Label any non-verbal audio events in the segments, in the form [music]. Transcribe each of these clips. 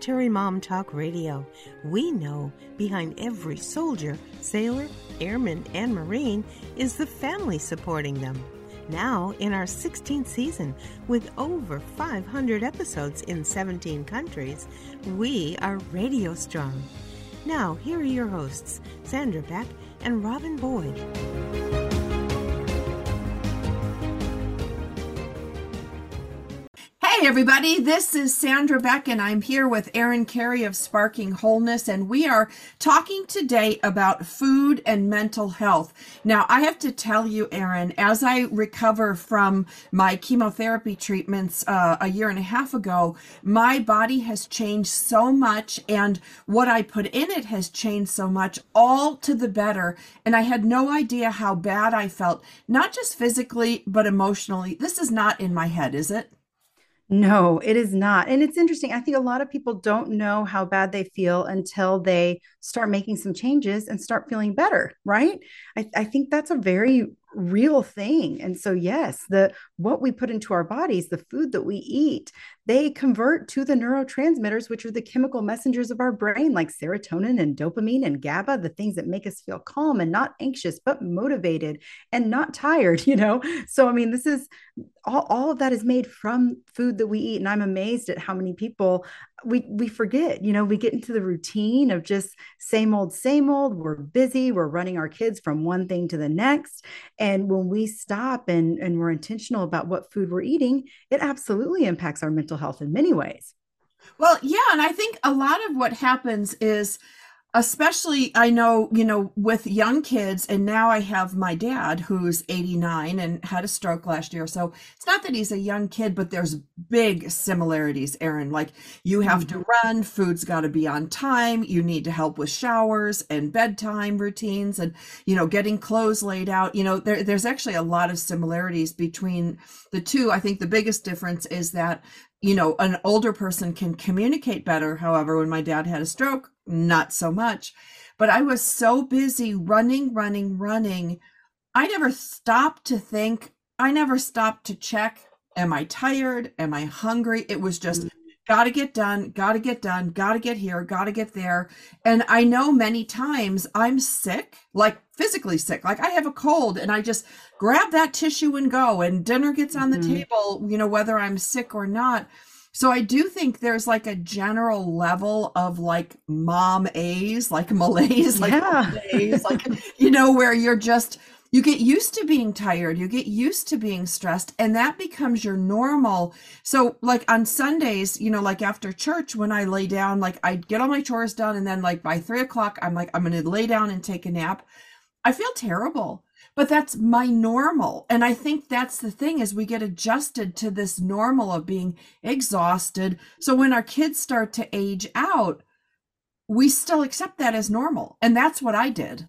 Military Mom Talk Radio. We know behind every soldier, sailor, airman, and Marine is the family supporting them. Now, in our 16th season, with over 500 episodes in 17 countries, we are radio strong. Now, here are your hosts, Sandra Beck and Robin Boyd. Everybody, this is Sandra Beck, and I'm here with Erin Kerry of Sparking Wholeness, and we are talking today about food and mental health. Now, I have to tell you, Erin, as I recover from my chemotherapy treatments uh, a year and a half ago, my body has changed so much, and what I put in it has changed so much, all to the better. And I had no idea how bad I felt, not just physically, but emotionally. This is not in my head, is it? No, it is not. And it's interesting. I think a lot of people don't know how bad they feel until they start making some changes and start feeling better, right? I, I think that's a very real thing and so yes the what we put into our bodies the food that we eat they convert to the neurotransmitters which are the chemical messengers of our brain like serotonin and dopamine and gaba the things that make us feel calm and not anxious but motivated and not [laughs] tired you know? So i mean this is all, all of that is made from food that we eat and i'm amazed at how many people we we forget you know we get into the routine of just same old same old. We're busy we're running our kids from one thing to the next. And when we stop and and we're intentional about what food we're eating it absolutely impacts our mental health in many ways. Well yeah and i think a lot of what happens is especially i know you know with young kids and now i have my dad who's 89 and had a stroke last year. So it's not that he's a young kid but there's big similarities erin. Like you have to mm-hmm. run food's got to be on time you need to help with showers and bedtime routines and you know getting clothes laid out. You know there, there's actually a lot of similarities between the two. I think the biggest difference is that you know an older person can communicate better however when my dad had a stroke not so much. But I was so busy running, running, running. I never stopped to think. I never stopped to check. Am I tired? Am I hungry? It was just, mm-hmm. got to get done, got to get done, got to get here, got to get there. And I know many times I'm sick, like physically sick, like I have a cold, and I just grab that tissue and go, and dinner gets on mm-hmm. the table, you know, whether I'm sick or not. So I do think there's like a general level of like mom A's, like [laughs] malaise, like yeah. A's, like you know, where you're just you get used to being tired, you get used to being stressed, and that becomes your normal. So, like on Sundays, you know, like after church, when I lay down, like I get all my chores done, and then like by three o'clock, I'm like, I'm gonna lay down and take a nap. I feel terrible but that's my normal and i think that's the thing is we get adjusted to this normal of being exhausted so when our kids start to age out we still accept that as normal and that's what i did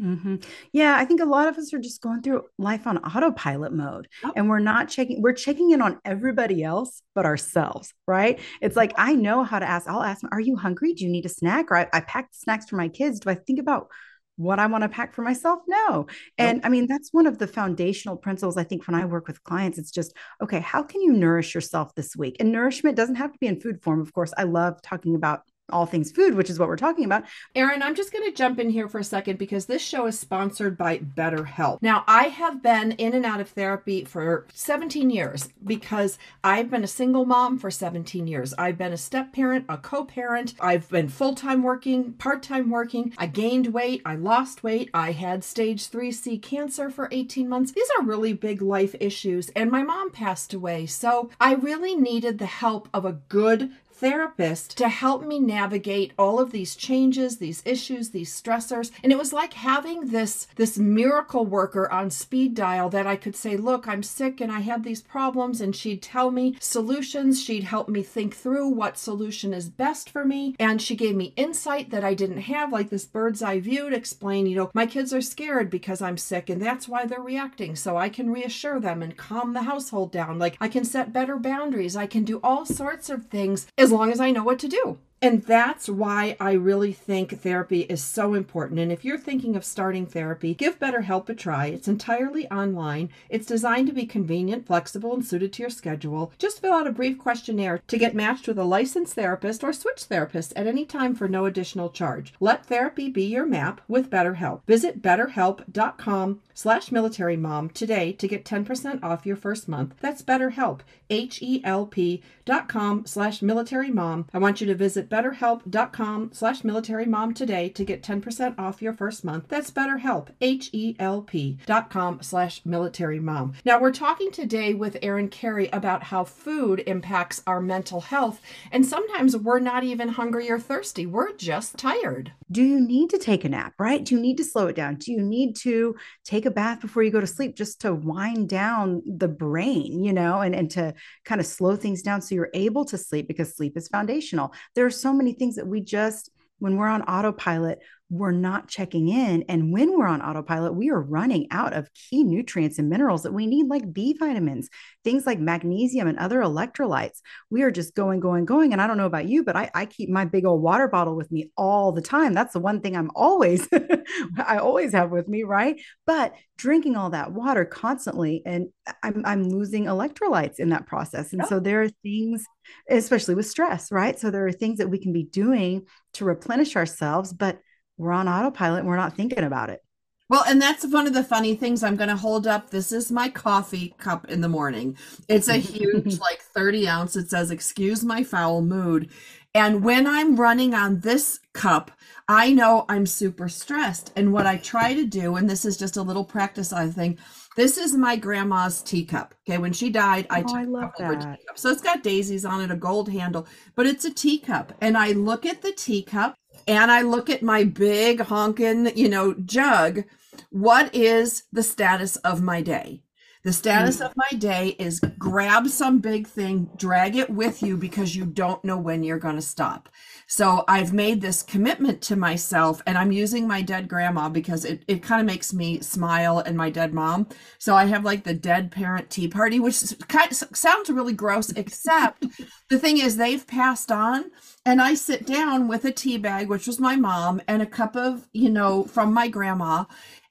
Mm-hmm. Yeah, I think a lot of us are just going through life on autopilot mode oh. and we're not checking, we're checking in on everybody else but ourselves, right? It's like, I know how to ask. I'll ask them, Are you hungry? Do you need a snack? Or I, I packed snacks for my kids. Do I think about what I want to pack for myself? No. And nope. I mean, that's one of the foundational principles. I think when I work with clients, it's just, okay, how can you nourish yourself this week? And nourishment doesn't have to be in food form. Of course, I love talking about all things food, which is what we're talking about. Erin, I'm just going to jump in here for a second because this show is sponsored by BetterHelp. Now, I have been in and out of therapy for 17 years because I've been a single mom for 17 years. I've been a step parent, a co parent. I've been full time working, part time working. I gained weight, I lost weight. I had stage 3C cancer for 18 months. These are really big life issues, and my mom passed away. So I really needed the help of a good therapist to help me navigate all of these changes, these issues, these stressors. And it was like having this this miracle worker on speed dial that I could say, "Look, I'm sick and I have these problems." And she'd tell me solutions, she'd help me think through what solution is best for me, and she gave me insight that I didn't have like this bird's eye view to explain, you know, my kids are scared because I'm sick and that's why they're reacting. So I can reassure them and calm the household down. Like I can set better boundaries. I can do all sorts of things as long as I know what to do. And that's why I really think therapy is so important. And if you're thinking of starting therapy, give BetterHelp a try. It's entirely online. It's designed to be convenient, flexible, and suited to your schedule. Just fill out a brief questionnaire to get matched with a licensed therapist or switch therapist at any time for no additional charge. Let therapy be your map with BetterHelp. Visit betterhelp.com slash military mom today to get 10% off your first month. That's BetterHelp, H-E-L-P dot com slash military mom. I want you to visit betterhelp.com slash military mom today to get 10% off your first month. That's betterhelp, H-E-L-P dot com slash military mom. Now we're talking today with Erin Kerry about how food impacts our mental health. And sometimes we're not even hungry or thirsty. We're just tired. Do you need to take a nap, right? Do you need to slow it down? Do you need to take a bath before you go to sleep just to wind down the brain, you know, and, and to kind of slow things down so you're able to sleep because sleep is foundational. There are so many things that we just, when we're on autopilot, we're not checking in. And when we're on autopilot, we are running out of key nutrients and minerals that we need, like B vitamins, things like magnesium and other electrolytes. We are just going, going, going. And I don't know about you, but I, I keep my big old water bottle with me all the time. That's the one thing I'm always, [laughs] I always have with me, right? But drinking all that water constantly, and I'm, I'm losing electrolytes in that process. And so there are things, especially with stress, right? So there are things that we can be doing to replenish ourselves, but we're on autopilot and we're not thinking about it. Well, and that's one of the funny things I'm going to hold up. This is my coffee cup in the morning. It's a [laughs] huge, like 30 ounce. It says, Excuse my foul mood. And when I'm running on this cup, I know I'm super stressed. And what I try to do, and this is just a little practice, I think, this is my grandma's teacup. Okay. When she died, I oh, I love that. Teacup. So it's got daisies on it, a gold handle, but it's a teacup. And I look at the teacup and I look at my big honkin', you know, jug, what is the status of my day? The status mm. of my day is grab some big thing, drag it with you because you don't know when you're going to stop. So I've made this commitment to myself and I'm using my dead grandma because it, it kind of makes me smile and my dead mom. So I have like the dead parent tea party, which kind of sounds really gross, except the thing is they've passed on and I sit down with a tea bag, which was my mom, and a cup of, you know, from my grandma,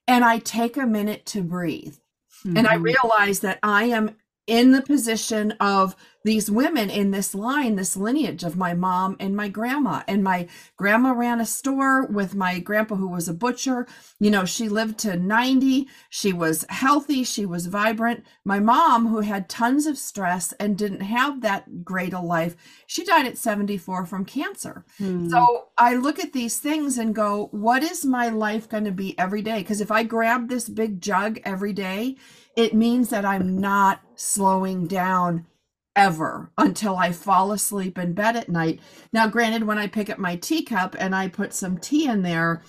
and I take a minute to breathe. Mm-hmm. And I mm-hmm. realize that I am in the position of these women in this line, this lineage of my mom and my grandma. And my grandma ran a store with my grandpa, who was a butcher. You know, she lived to 90. She was healthy. She was vibrant. My mom, who had tons of stress and didn't have that great a life, she died at 74 from cancer. Hmm. So I look at these things and go, what is my life going to be every day? Because if I grab this big jug every day, it means that I'm not slowing down ever until I fall asleep in bed at night. Now, granted, when I pick up my teacup and I put some tea in there,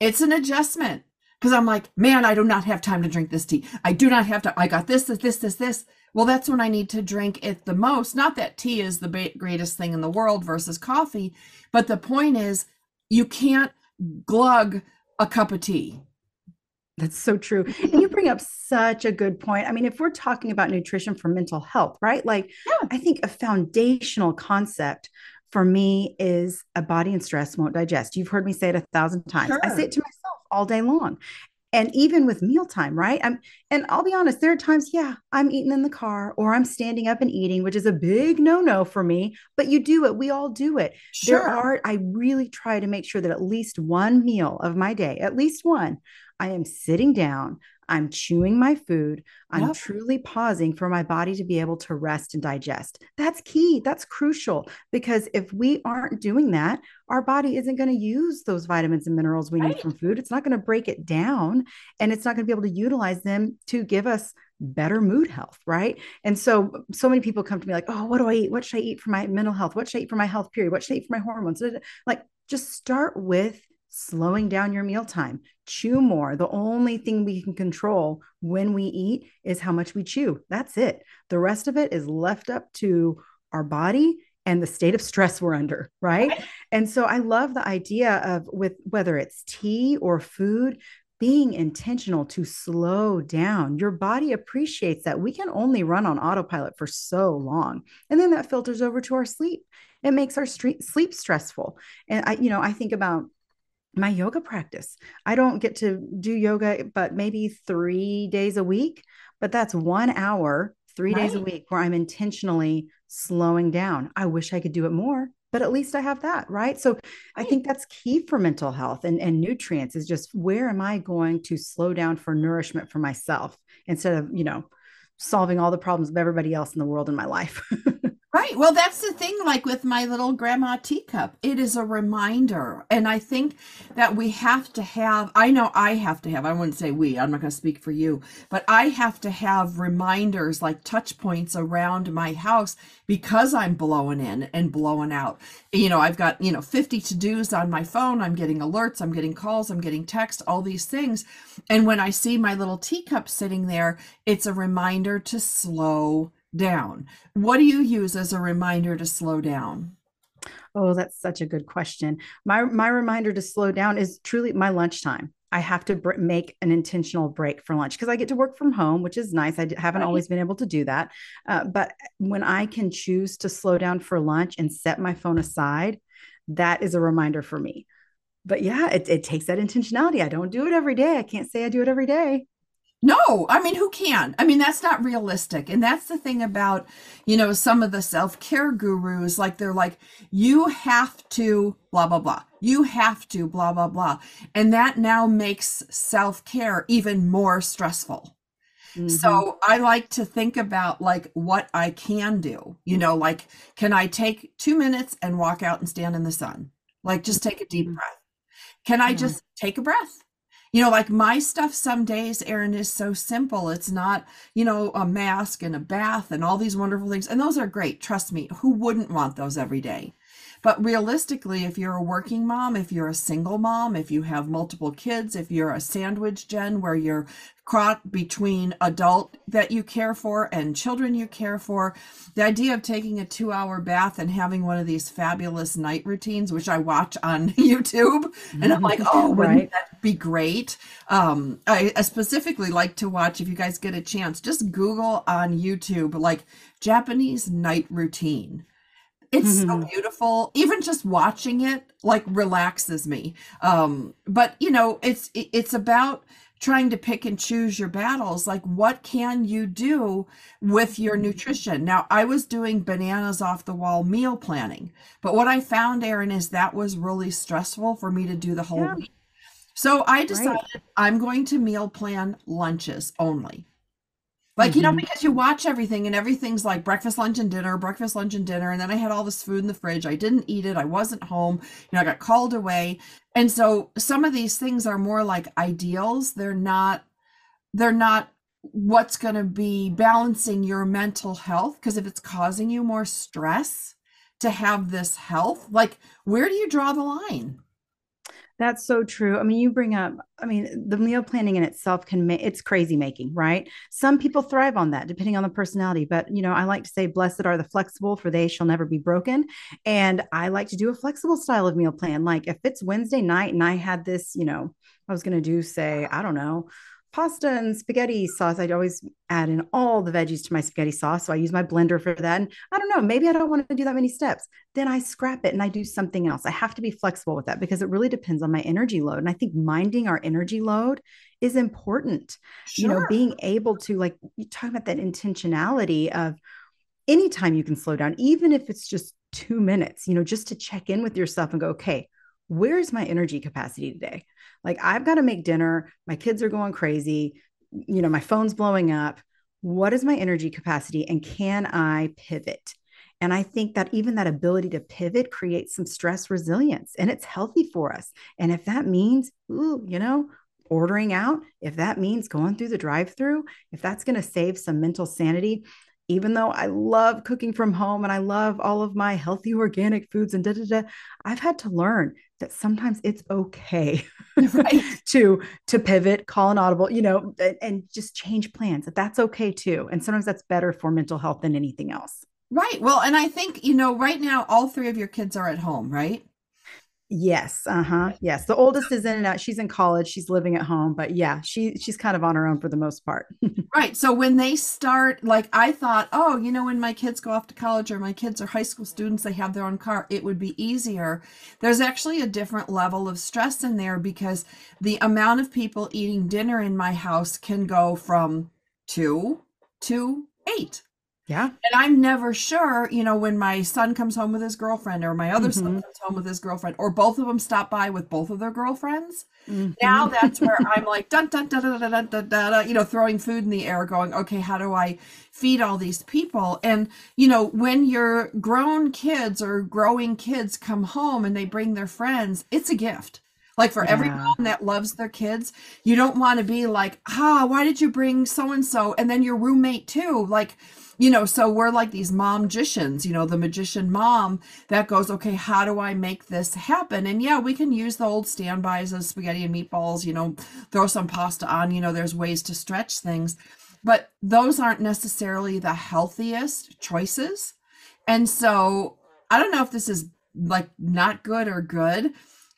it's an adjustment because I'm like, man, I do not have time to drink this tea. I do not have to. I got this, this, this, this, this. Well, that's when I need to drink it the most. Not that tea is the greatest thing in the world versus coffee, but the point is, you can't glug a cup of tea. That's so true. [laughs] And you bring up such a good point. I mean, if we're talking about nutrition for mental health, right? Like, yeah. I think a foundational concept for me is a body and stress won't digest. You've heard me say it a thousand times. Sure. I say it to myself all day long. And even with mealtime, right? I'm and I'll be honest, there are times, yeah, I'm eating in the car or I'm standing up and eating, which is a big no-no for me, but you do it. We all do it. Sure. There are, I really try to make sure that at least one meal of my day, at least one, I am sitting down, I'm chewing my food, I'm yep. truly pausing for my body to be able to rest and digest. That's key. That's crucial because if we aren't doing that, our body isn't going to use those vitamins and minerals we right. need from food. It's not going to break it down and it's not going to be able to utilize them to give us better mood health, right? And so, so many people come to me like, oh, what do I eat? What should I eat for my mental health? What should I eat for my health period? What should I eat for my hormones? Like, just start with slowing down your mealtime. Chew more. The only thing we can control when we eat is how much we chew. That's it. The rest of it is left up to our body and the state of stress we're under, right? And so I love the idea of with whether it's tea or food, being intentional to slow down. Your body appreciates that we can only run on autopilot for so long. And then that filters over to our sleep. It makes our street, sleep stressful. And I, you know, I think about my yoga practice. I don't get to do yoga, but maybe three days a week, but that's one hour, three right. days a week where I'm intentionally slowing down. I wish I could do it more, but at least I have that, right? So right. I think that's key for mental health and, and nutrients is just where am I going to slow down for nourishment for myself instead of, you know, solving all the problems of everybody else in the world in my life. [laughs] Right. Well, that's the thing, like with my little grandma teacup, it is a reminder. And I think that we have to have, I know I have to have, I wouldn't say we, I'm not going to speak for you, but I have to have reminders like touch points around my house because I'm blowing in and blowing out. You know, I've got, you know, 50 to dos on my phone. I'm getting alerts, I'm getting calls, I'm getting texts, all these things. And when I see my little teacup sitting there, it's a reminder to slow down? What do you use as a reminder to slow down? Oh, that's such a good question. My my reminder to slow down is truly my lunchtime. I have to br- make an intentional break for lunch because I get to work from home, which is nice. I d- haven't right. always been able to do that. Uh, but when I can choose to slow down for lunch and set my phone aside, that is a reminder for me. But yeah, it, it takes that intentionality. I don't do it every day. I can't say I do it every day. No, I mean, who can? I mean, that's not realistic. And that's the thing about, you know, some of the self care gurus. Like, they're like, you have to, blah, blah, blah. You have to, blah, blah, blah. And that now makes self care even more stressful. Mm-hmm. So I like to think about like what I can do. You know, like, can I take two minutes and walk out and stand in the sun? Like, just take a deep mm-hmm. breath. Can I just take a breath? You know like my stuff some days Erin is so simple. It's not you know a mask and a bath and all these wonderful things and those are great trust me. Who wouldn't want those every day but realistically, if you're a working mom, if you're a single mom, if you have multiple kids, if you're a sandwich gen where you're caught between adult that you care for and children you care for, the idea of taking a two hour bath and having one of these fabulous night routines, which I watch on [laughs] YouTube, and I'm like, oh, wouldn't right. that be great? Um, I, I specifically like to watch, if you guys get a chance, just Google on YouTube, like Japanese night routine it's mm-hmm. so beautiful even just watching it like relaxes me um but you know it's it's about trying to pick and choose your battles like what can you do with your mm-hmm. nutrition now i was doing bananas off the wall meal planning but what i found erin is that was really stressful for me to do the whole yeah. week so i decided right. i'm going to meal plan lunches only like, mm-hmm. you know, mm-hmm. because you watch everything and everything's like breakfast, lunch, and dinner, breakfast, lunch, and dinner. And then I had all this food in the fridge. I didn't eat it. I wasn't home. You know, I got called away. And so some of these things are more like ideals. They're not, they're not what's going to be balancing your mental health. Because if it's causing you more stress to have this health, like, where do you draw the line? That's so true. I mean, you bring up, I mean, the meal planning in itself can make it's crazy making, right? Some people thrive on that depending on the personality. But, you know, I like to say, blessed are the flexible, for they shall never be broken. And I like to do a flexible style of meal plan. Like if it's Wednesday night and I had this, you know, I was going to do, say, I don't know, pasta and spaghetti sauce. I'd always add in all the veggies to my spaghetti sauce. So I use my blender for that. And I don't know, maybe I don't want to do that many steps. Then I scrap it and I do something else. I have to be flexible with that because it really depends on my energy load. And I think minding our energy load is important. Sure. You know, being able to, like, you talk about that intentionality of anytime you can slow down, even if it's just two minutes, you know, just to check in with yourself and go, okay, where's my energy capacity today? Like, I've got to make dinner. My kids are going crazy. You know, my phone's blowing up. What is my energy capacity? And can I pivot? And I think that even that ability to pivot creates some stress resilience and it's healthy for us. And if that means, ooh, you know, ordering out, if that means going through the drive through, if that's going to save some mental sanity, even though I love cooking from home and I love all of my healthy [laughs] organic foods and da da da, I've had to learn that sometimes it's okay [laughs] right. [laughs] to to pivot, call an audible, you know, and, and just change plans. That that's okay too. And sometimes that's better for mental health than anything else. Right. Well, and I think, you know, right now all three of your kids are at home, right? Yes, uh-huh. Yes. The oldest is in and out. She's in college. She's living at home, but yeah, she she's kind of on her own for the most part. [laughs] Right. So when they start, like I thought, oh, you know, when my kids go off to college or my kids are high school students, they have their own car, it would be easier. There's actually a different level of stress in there because the amount of people eating dinner in my house can go from two to eight. Yeah. And I'm never sure, you know, when my son comes home with his girlfriend or my other Mhm. son comes home with his girlfriend or both of them stop by with both of their girlfriends. Mhm. Now that's where [laughs] I'm like dun dun dun dun dun dun dun, you know, throwing food in the air, going, okay, how do I feed all these people? And you know, when your grown kids or growing kids come home and they bring their friends, it's a gift. Like for every mom that loves their kids, you don't want to be like, ah, why did you bring so and so? And then your roommate too. Like, you know, so we're like these mom magicians, you know, the magician mom that goes, okay, how do I make this happen? And yeah, we can use the old standbys of spaghetti and meatballs, you know, throw some pasta on, you know, there's ways to stretch things, but those aren't necessarily the healthiest choices. And so I don't know if this is like not good or good.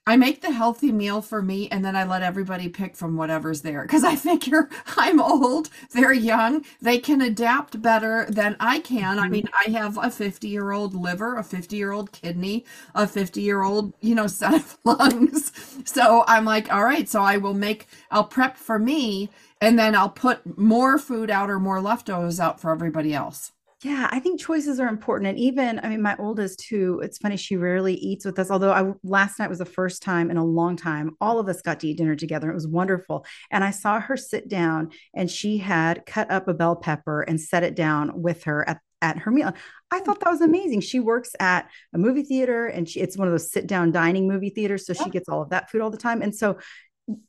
I make the healthy meal for me and then I let everybody pick from whatever's there because I [laughs] figure I'm old, they're young, they can adapt better than I can. I Mhm. mean, I have a 50 year old liver, a 50 year old kidney, a 50 year old, you know, [laughs] set of lungs. So I'm like, all right, so I will make, I'll prep for me and then I'll put more food out or more leftovers out for everybody else. Yeah, I think choices are important. And even, I mean, my oldest too, it's funny, she rarely eats with us. Although I last night was the first time in a long time, all of us got to eat dinner together. It was wonderful. And I saw her sit down and she had cut up a bell pepper and set it down with her at at her meal. I thought that was amazing. She works at a movie theater and she it's one of those sit down dining movie theaters. So she gets all of that food all the time. And so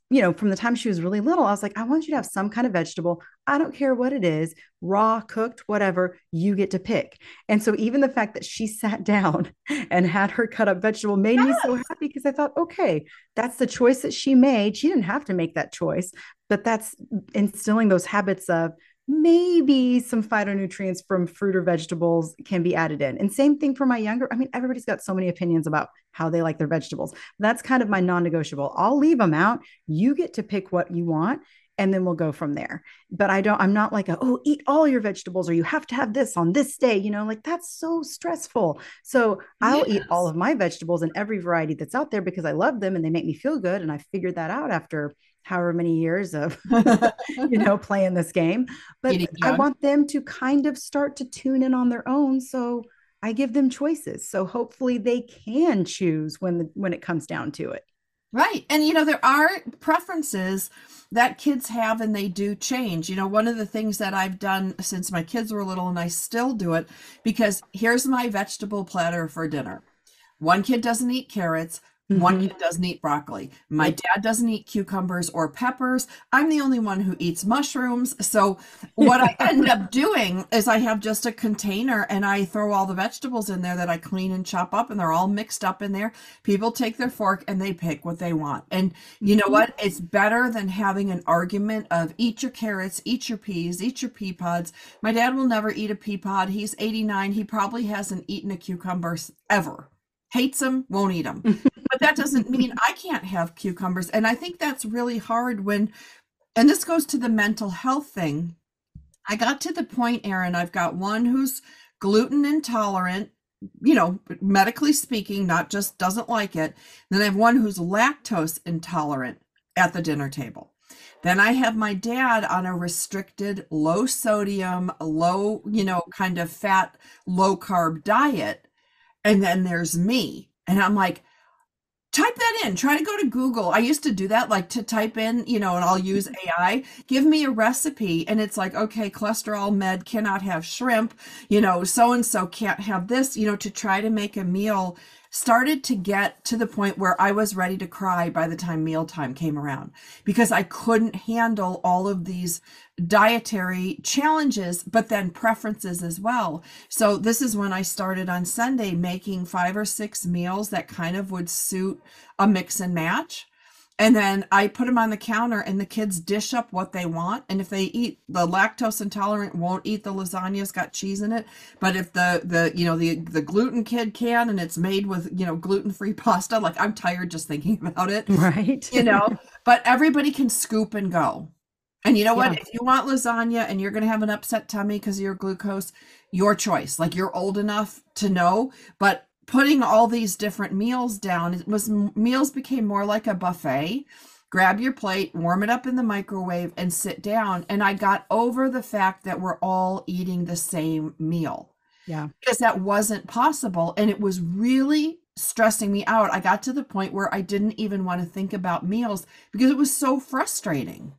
you know, from the time she was really little, I was like, I want you to have some kind of vegetable. I don't care what it is, raw, cooked, whatever, you get to pick. And so even the fact that she sat [laughs] down and had her cut up vegetable made me so happy because I thought, okay, that's the choice that she made. She didn't have to make that choice, but that's instilling those habits of maybe some phytonutrients from fruit or vegetables can be added in. And same thing for my younger. I mean, everybody's got so many opinions about how they like their vegetables. That's kind of my non-negotiable. I'll leave them out. You get to pick what you want and then we'll go from there. But I don't I'm not like a, oh, eat all your vegetables or you have to have this on this day, you know, like that's so stressful. So I'll eat all of my vegetables and every variety that's out there because I love them and they make me feel good and I figured that out after however many years of [laughs] [laughs] you know, playing this game. But I want them to kind of start to tune in on their own. So I give them choices. So hopefully they can choose when the when it comes down to it. Right. And you know, there are preferences that kids have and they do change. You know, one of the things that I've done since my kids were little and I still do it because here's my vegetable platter for dinner. One kid doesn't eat carrots. One Mhm. kid doesn't eat broccoli. My dad doesn't eat cucumbers or peppers. I'm the only one who eats mushrooms. So, [laughs] what I end up doing is I have just a container and I throw all the vegetables in there that I clean and chop up, and they're all mixed up in there. People take their fork and they pick what they want. And you know what? It's better than having an argument of eat your carrots, eat your peas, eat your pea pods. My dad will never eat a pea pod. He's 89. He probably hasn't eaten a cucumber ever. Hates them, won't eat them. [laughs] but that doesn't mean I can't have cucumbers. And I think that's really hard when, and this goes to the mental health thing. I got to the point, Erin, I've got one who's gluten intolerant, you know, medically speaking, not just doesn't like it. Then I have one who's lactose intolerant at the dinner table. Then I have my dad on a restricted, low sodium, low, you know, kind of fat, low carb diet. And then there's me. And I'm like, type that in. Try to go to google. I used to do that like to type in you know and i'll use mm-hmm. ai give me a recipe. And it's like okay cholesterol med cannot have shrimp. You know so and so can't have this. You know to try to make a meal started to get to the point where i was ready to cry by the time mealtime came around because i couldn't handle all of these dietary challenges but then preferences as well so this is when I started on Sunday making five or six meals that kind of would suit a mix and match. And then I put them on the counter and the kids dish up what they want. And if they eat the lactose intolerant won't eat the lasagna's got cheese in it. But if the, the, you know, the, the gluten kid can, and it's made with, you know, gluten-free [laughs] pasta, like I'm tired just thinking about it. Right. You know, [laughs] but everybody can scoop and go. And you know what? Yeah. If you want lasagna and you're going to have an upset tummy because of your glucose, your choice. Like you're old enough to know, but putting all these different meals down it was meals became more like a buffet. Grab your plate warm it up in the microwave and sit down. And i got over the fact that we're all eating the same meal. Yeah. because that wasn't possible and it was really stressing me out. I got to the point where i didn't even want to think about meals because it was so frustrating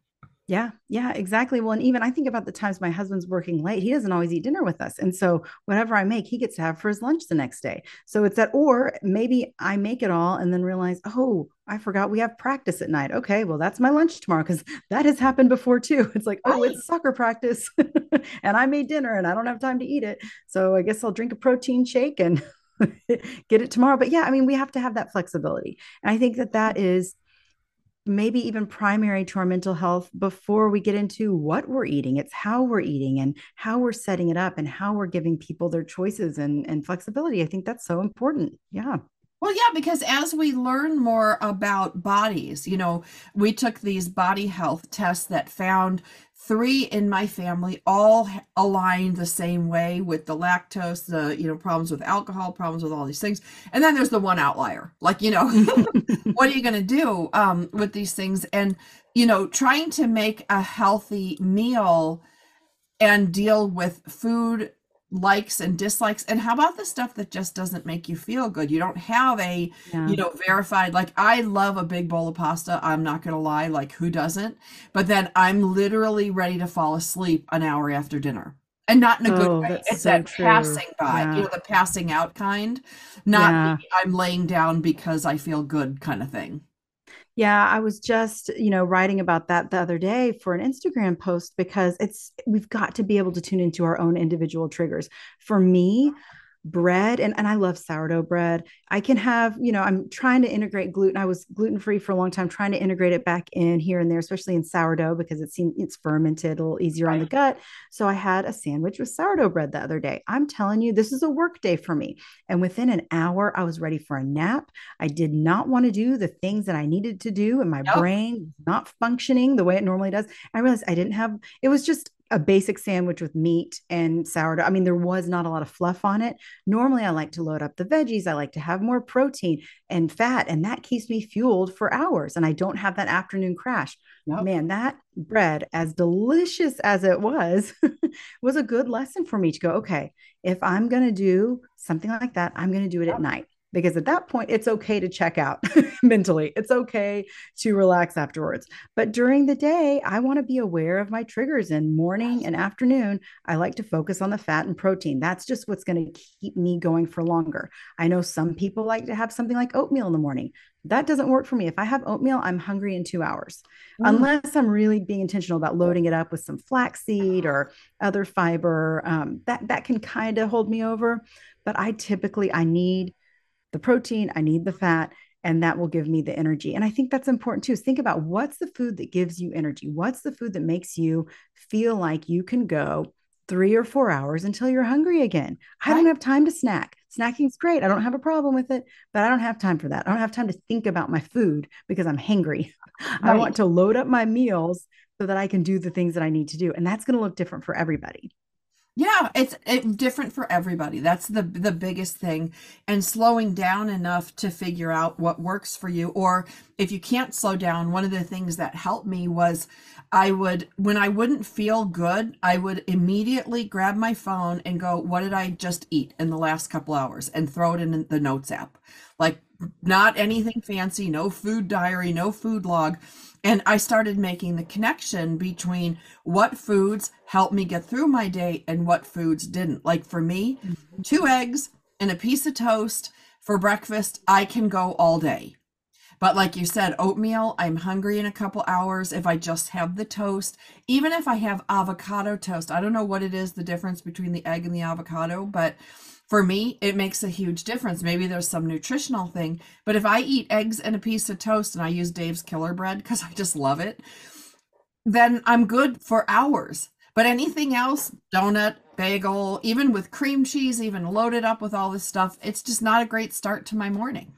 Yeah, yeah, exactly. Well, and even I think about the times my husband's working late. He doesn't always eat dinner with us. And so whatever I make, he gets to have for his lunch the next day. So it's that, or maybe I make it all and then realize, oh, I forgot we have practice at night. Okay, well, that's my lunch tomorrow because [laughs] that has happened before too. It's like, oh, it's soccer practice [laughs] and I made dinner and I don't have time to eat it. So I guess I'll drink a protein shake and [laughs] get it tomorrow. But yeah, I mean, we have to have that flexibility. And I think that that mm. is maybe even primary to our mental health before we get into what we're eating. It's how we're eating and how we're setting it up and how we're giving people their choices and, and flexibility. I think that's so important. Yeah. Well, yeah, because as we learn more about bodies, you know, we took these body health tests that found three in my family all aligned the same way with the lactose, the, you know, problems with alcohol, problems with all these things. And then there's the one outlier. Like, you know, [laughs] what are you going to do um, with these things? And, you know, trying to make a healthy meal and deal with food likes and dislikes and how about the stuff that just doesn't make you feel good you don't have a Yeah. you know verified like i love a big bowl of pasta i'm not gonna lie like who doesn't but then i'm literally ready to fall asleep an hour after dinner and not in a good Oh, way it's so that true. passing by Yeah. you know the passing out kind not Yeah. the i'm laying down because i feel good kind of thing Yeah, I was just, you know, writing about that the other day for an Instagram post because it's we've got to be able to tune into our own individual triggers. For me, bread and, and I love sourdough bread. I can have, you know, I'm trying to integrate gluten. I was gluten free for a long time, trying to integrate it back in here and there, especially in sourdough because it seems it's fermented a little easier on the gut. So I had a sandwich with sourdough bread the other day. I'm telling you, this is a work day for me. And within an hour, I was ready for a nap. I did not want to do the things that I needed to do, and my Nope. brain not functioning the way it normally does. I realized I didn't have, it was just a basic sandwich with meat and sourdough. I mean, there was not a lot of fluff on it. Normally, I like to load up the veggies, I like to have more protein and fat, and that keeps me fueled for hours. And I don't have that afternoon crash. Yep. Man, that bread, as delicious as it was, [laughs] was a good lesson for me to go, okay, if I'm going to do something like that, I'm going to do it at night. Because at that point, it's okay to check out [laughs] mentally. It's okay to relax afterwards. But during the day, I want to be aware of my triggers. And morning and afternoon, I like to focus on the fat and protein. That's just what's going to keep me going for longer. I know some people like to have something like oatmeal in the morning. That doesn't work for me. If I have oatmeal, I'm hungry in two hours Mm. unless I'm really being intentional about loading it up with some flaxseed or other fiber. Um, that that can kind of hold me over. But I typically I need the protein, I need the fat, and that will give me the energy. And I think that's important too. Is think about what's the food that gives you energy. What's the food that makes you feel like you can go three or four hours until you're hungry again. I don't have time to snack. Snacking's great. I don't have a problem with it, but I don't have time for that. I don't have time to think about my food because I'm hangry. [laughs] I want to load up my meals so that I can do the things that I need to do. And that's going to look different for everybody. Yeah, it's it, different for everybody. That's the the biggest thing. And slowing down enough to figure out what works for you or if you can't slow down, one of the things that helped me was I would when I wouldn't feel good, I would immediately grab my phone and go, what did I just eat in the last couple hours and throw it in the notes app. Like not anything fancy, no food diary, no food log. And I started making the connection between what foods helped me get through my day and what foods didn't. Like for me, mm-hmm. two eggs and a piece of toast for breakfast, I can go all day. But like you said, oatmeal, I'm hungry in a couple hours if I just have the toast. Even if I have avocado toast, I don't know what it is, the difference between the egg and the avocado, but for me, it makes a huge difference. Maybe there's some nutritional thing, but if I eat eggs and a piece of toast and I use Dave's Killer Bread because I just love it, then I'm good for hours. But anything else, donut, bagel, even with cream cheese, even loaded up with all this stuff, it's just not a great start to my morning.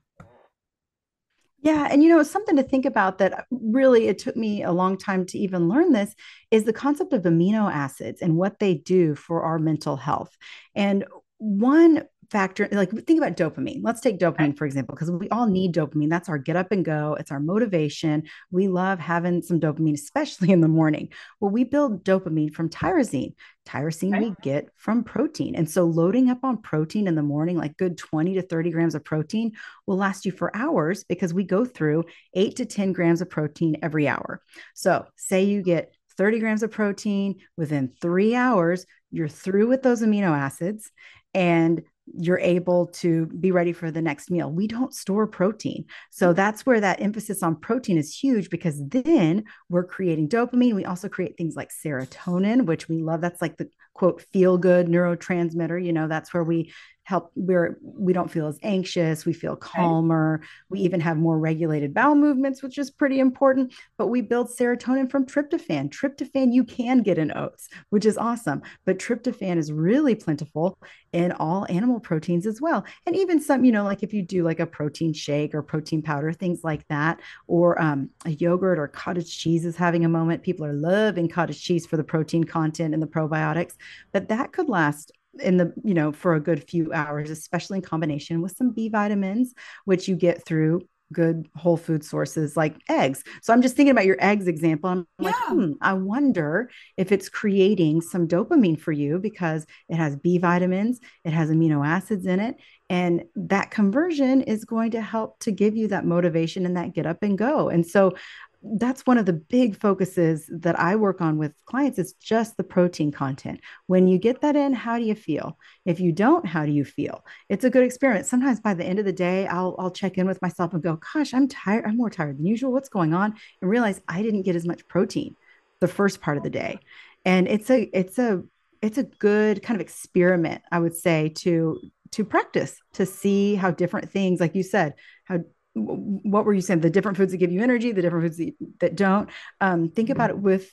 Yeah, and you know, something to think about that uh, really it took me a long time to even learn this is the concept of amino acids and what they do for our mental health. And one factor like think about dopamine. Let's take dopamine for example because we all need dopamine. That's our get up and go. It's our motivation. We love having some dopamine especially in the morning. Well we build dopamine from tyrosine. Tyrosine we get from protein. And so loading up on protein in the morning like good 20 to 30 grams of protein will last you for hours because we go through 8 to 10 grams of protein every hour. So say you get 30 grams of protein within three hours you're through with those amino acids and you're able to be ready for the next meal. We don't store protein. So that's where that emphasis on protein is huge because then we're creating dopamine. We also create things like serotonin, which we love. That's like the quote feel good neurotransmitter. You know, that's where we help we're we don't feel as anxious we feel calmer right. we even have more regulated bowel movements which is pretty important but we build serotonin from tryptophan tryptophan you can get in oats which is awesome but tryptophan is really plentiful in all animal proteins as well and even some you know like if you do like a protein shake or protein powder things like that or um, a yogurt or cottage cheese is having a moment people are loving cottage cheese for the protein content and the probiotics but that could last in the you know for a good few hours especially in combination with some b vitamins which you get through good whole food sources like eggs. So i'm just thinking about your eggs example. I'm yeah. like hmm, i wonder if it's creating some dopamine for you because it has b vitamins it has amino acids in it and that conversion is going to help to give you that motivation and that get up and go. And so that's one of the big focuses that I work on with clients is just the protein content. When you get that in, how do you feel? If you don't, how do you feel? It's a good experiment. Sometimes by the end of the day, I'll I'll check in with myself and go, "Gosh, I'm tired. I'm more tired than usual. What's going on?" and realize I didn't get as much protein the first part of the day. And it's a it's a it's a good kind of experiment, I would say, to to practice to see how different things like you said how what were you saying? The different foods that give you energy, the different foods that, don't. Um, think about it with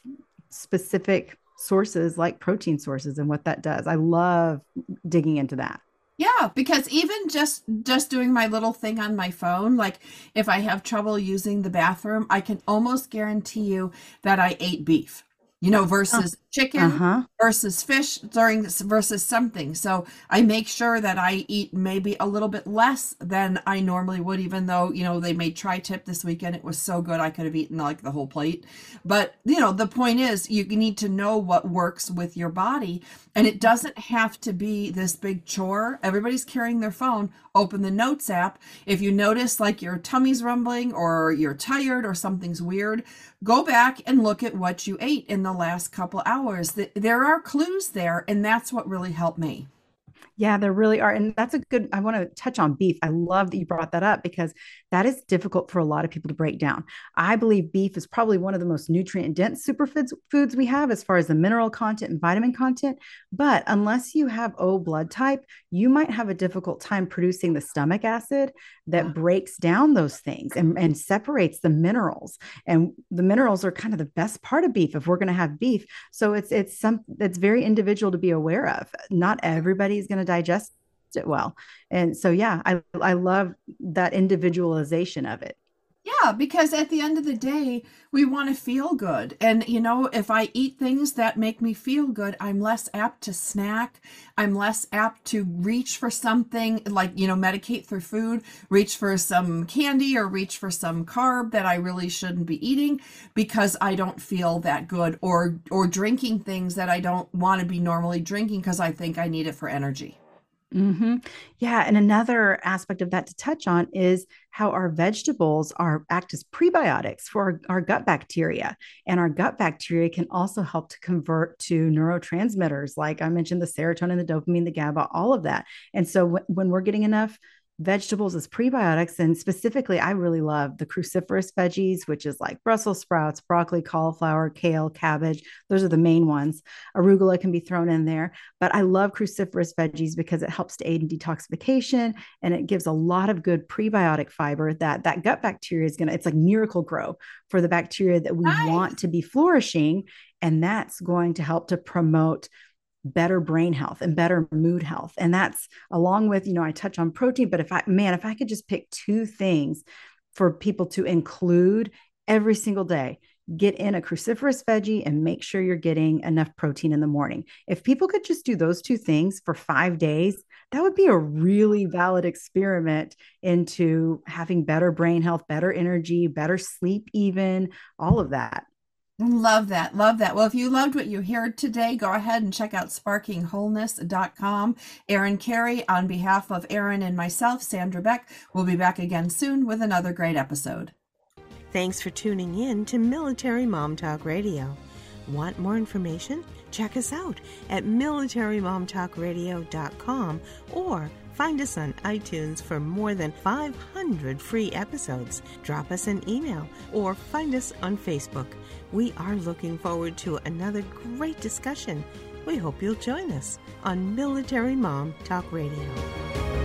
specific sources like protein sources and what that does. I love digging into that. Yeah, because even just just doing my little thing on my phone, like if I have trouble using the bathroom, I can almost guarantee you that I ate beef you know, versus chicken uh-huh. versus fish during this versus something. So I make sure that I eat maybe a little bit less than I normally would, even though, you know, they made tri tip this weekend. It was so good. I could have eaten like the whole plate. But, you know, the point is you need to know what works with your body. And it doesn't have to be this big chore. Everybody's carrying their phone. Open the notes app. If you notice like your tummy's rumbling or you're tired or something's weird, go back and look at what you ate in the last couple hours. There are clues there, and that's what really helped me. Yeah, there really are. And that's a good, I want to touch on beef. I love that you brought that up because that is difficult for a lot of people to break down. I believe beef is probably one of the most nutrient dense superfoods foods we have as far as the mineral content and vitamin content. But unless you have O blood type, you might have a difficult time producing the stomach acid that breaks down those things and, and separates the minerals. And the minerals are kind of the best part of beef if we're going to have beef. So it's it's some that's very individual to be aware of. Not everybody's going to digest it well. And so, yeah, I, I love that individualization of it. Yeah, because at the end of the day, we want to feel good. And, you know, if I eat things that make me feel good, I'm less apt to snack. I'm less apt to reach for something like, you know, medicate through food, reach for some candy or reach for some carb that I really shouldn't be eating because I don't feel that good or or drinking things that I don't want to be normally drinking because I think I need it for energy. Mm-hmm. Yeah, and another aspect of that to touch on is how our vegetables are act as prebiotics for our, our, gut bacteria, and our gut bacteria can also help to convert to neurotransmitters, like I mentioned, the serotonin, the dopamine, the GABA, all of that. And so w- when we're getting enough vegetables as prebiotics. And specifically, I really love the cruciferous veggies, which is like Brussels sprouts, broccoli, cauliflower, kale, cabbage. Those are the main ones. Arugula can be thrown in there. But I love cruciferous veggies because it helps to aid in detoxification and it gives a lot of good prebiotic fiber that that gut bacteria is going to, it's like miracle grow for the bacteria that we nice. want to be flourishing. And that's going to help to promote better brain health and better mood health. And that's along with, you know, I touch on protein, but if I, man, if I could just pick two things for people to include every single day, get in a cruciferous veggie and make sure you're getting enough protein in the morning. If people could just do those two things for five days, that would be a really valid experiment into having better brain health, better energy, better sleep, even all of that. Love that. Love that. Well, if you loved what you heard today, go ahead and check out sparkingwholeness.com. Erin Kerry, on behalf of Erin and myself, Sandra Beck, will be back again soon with another great episode. Thanks for tuning in to Military Mom Talk Radio. Want more information? Check us out at militarymomtalkradio.com or Find us on iTunes for more than 500 free episodes. Drop us an email or find us on Facebook. We are looking forward to another great discussion. We hope you'll join us on Military Mom Talk Radio.